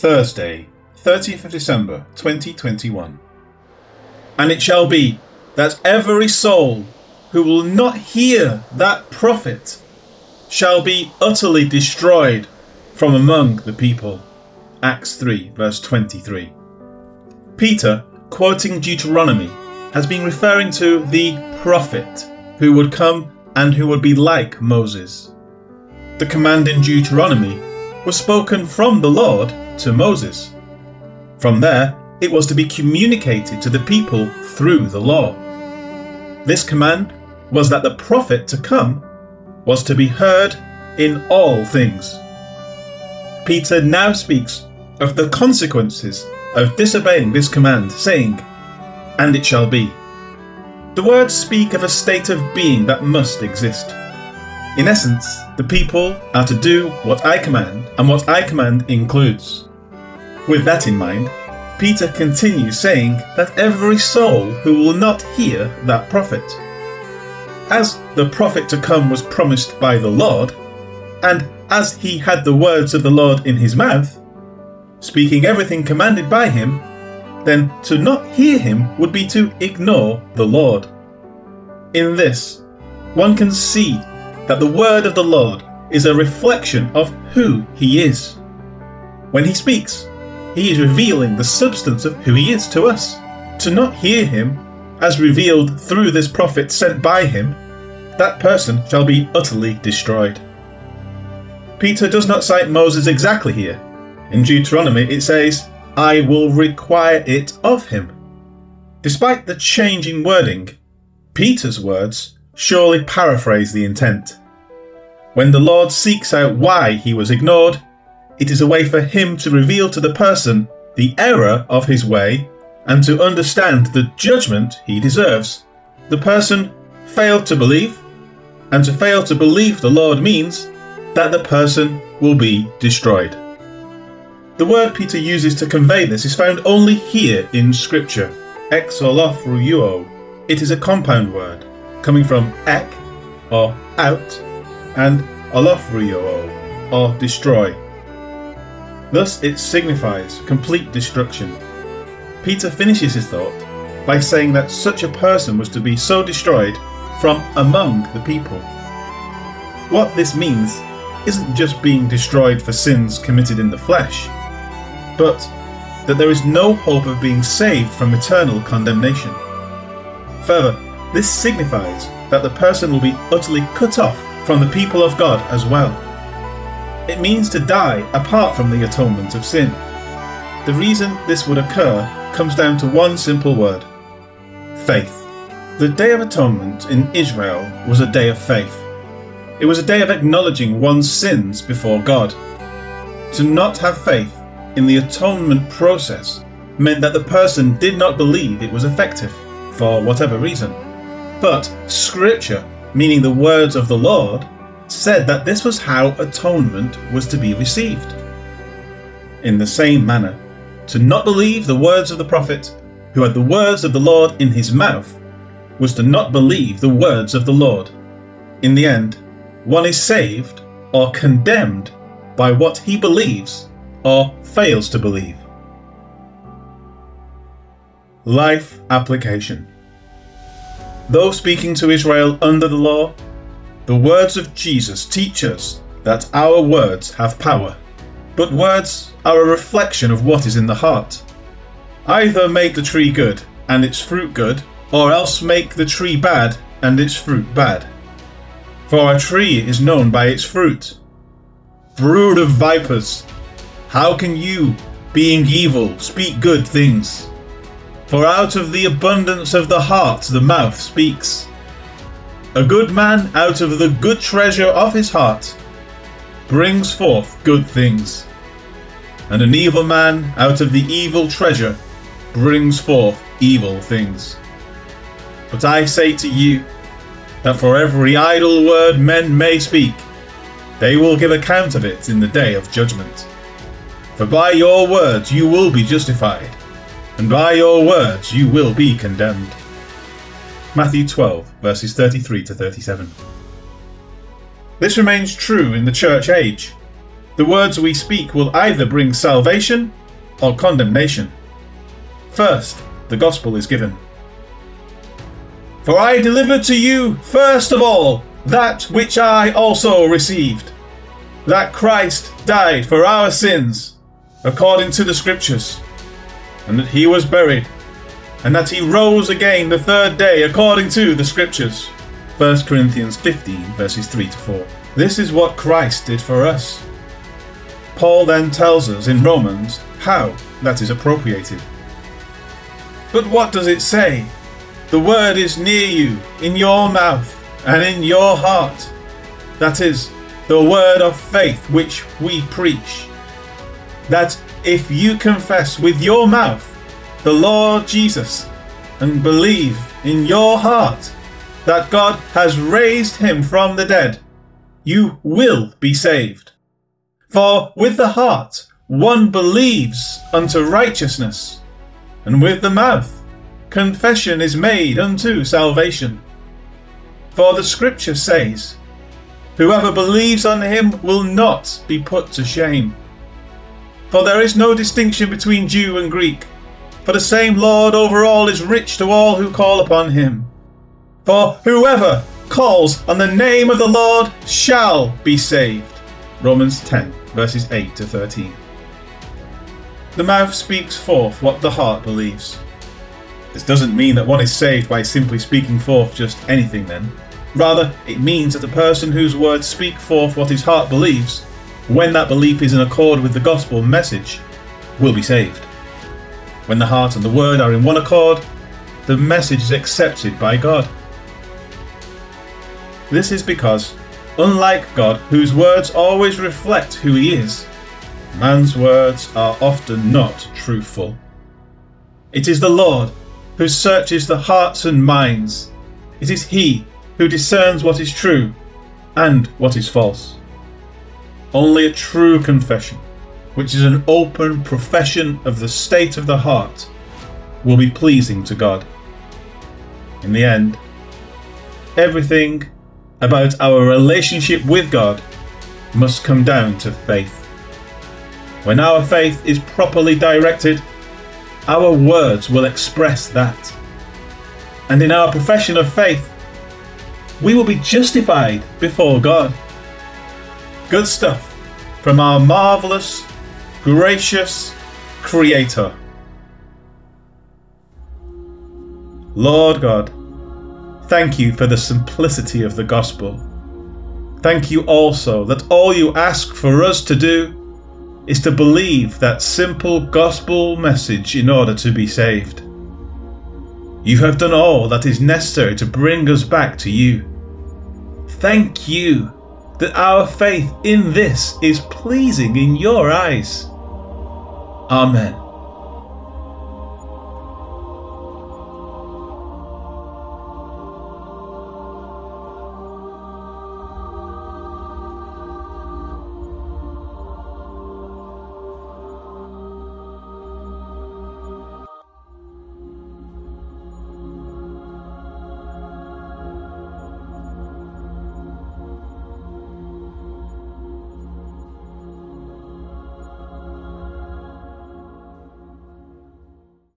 Thursday, 30th of December 2021. And it shall be that every soul who will not hear that prophet shall be utterly destroyed from among the people. Acts 3, verse 23. Peter, quoting Deuteronomy, has been referring to the prophet who would come and who would be like Moses. The command in Deuteronomy was spoken from the Lord to Moses. From there, it was to be communicated to the people through the law. This command was that the prophet to come was to be heard in all things. Peter now speaks of the consequences of disobeying this command, saying, And it shall be. The words speak of a state of being that must exist. In essence, the people are to do what I command, and what I command includes. With that in mind, Peter continues saying that every soul who will not hear that prophet. As the prophet to come was promised by the Lord, and as he had the words of the Lord in his mouth, speaking everything commanded by him, then to not hear him would be to ignore the Lord. In this, one can see that the word of the Lord is a reflection of who he is. When he speaks, he is revealing the substance of who he is to us. To not hear him, as revealed through this prophet sent by him, that person shall be utterly destroyed. Peter does not cite Moses exactly here. In Deuteronomy it says, I will require it of him. Despite the change in wording, Peter's words surely paraphrase the intent. When the Lord seeks out why he was ignored, it is a way for him to reveal to the person the error of his way and to understand the judgment he deserves. The person failed to believe, and to fail to believe the Lord means that the person will be destroyed. The word Peter uses to convey this is found only here in Scripture, exolethreuo. It is a compound word, coming from ek, or out, and olethreuo, or destroy. Thus it signifies complete destruction. Peter finishes his thought by saying that such a person was to be so destroyed from among the people. What this means isn't just being destroyed for sins committed in the flesh, but that there is no hope of being saved from eternal condemnation. Further, this signifies that the person will be utterly cut off from the people of God as well. It means to die apart from the atonement of sin. The reason this would occur comes down to one simple word faith. The Day of Atonement in Israel was a day of faith. It was a day of acknowledging one's sins before God. To not have faith in the atonement process meant that the person did not believe it was effective, for whatever reason. But Scripture meaning the words of the Lord, said that this was how atonement was to be received. In the same manner, to not believe the words of the prophet, who had the words of the Lord in his mouth, was to not believe the words of the Lord. In the end, one is saved or condemned by what he believes or fails to believe. Life Application Though speaking to Israel under the law, the words of Jesus teach us that our words have power. But words are a reflection of what is in the heart. Either make the tree good and its fruit good, or else make the tree bad and its fruit bad. For a tree is known by its fruit. Brood of vipers, how can you, being evil, speak good things? For out of the abundance of the heart the mouth speaks. A good man out of the good treasure of his heart brings forth good things, and an evil man out of the evil treasure brings forth evil things. But I say to you that for every idle word men may speak, they will give account of it in the day of judgment. For by your words you will be justified and by your words you will be condemned. Matthew 12, verses 33 to 37. This remains true in the church age. the words we speak will either bring salvation or condemnation. First, the gospel is given. For I delivered to you, first of all, that which I also received that Christ died for our sins, according to the Scriptures, and that he was buried, and that he rose again the third day, according to the Scriptures. 1 Corinthians 15, verses 3 to 4. This is what Christ did for us. Paul then tells us in Romans how that is appropriated. But what does it say? The word is near you, in your mouth and in your heart. That is, the word of faith which we preach. That if you confess with your mouth the Lord Jesus and believe in your heart that God has raised him from the dead, you will be saved. For with the heart one believes unto righteousness, and with the mouth confession is made unto salvation. For the scripture says, Whoever believes on him will not be put to shame. For there is no distinction between Jew and Greek, for the same Lord over all is rich to all who call upon him. For whoever calls on the name of the Lord shall be saved. Romans 10, verses 8 to 13. The mouth speaks forth what the heart believes. This doesn't mean that one is saved by simply speaking forth just anything, then. Rather, it means that the person whose words speak forth what his heart believes, when that belief is in accord with the gospel message, will be saved. When the heart and the word are in one accord, the message is accepted by God. This is because, unlike God, whose words always reflect who he is, man's words are often not truthful. It is the Lord who searches the hearts and minds. It is he who discerns what is true and what is false. Only a true confession, which is an open profession of the state of the heart, will be pleasing to God. In the end, everything about our relationship with God must come down to faith. When our faith is properly directed, our words will express that. And in our profession of faith, we will be justified before God. Good stuff from our marvelous, gracious Creator. Lord God, thank you for the simplicity of the gospel. Thank you also that all you ask for us to do is to believe that simple gospel message in order to be saved. You have done all that is necessary to bring us back to you. Thank you that our faith in this is pleasing in your eyes. Amen.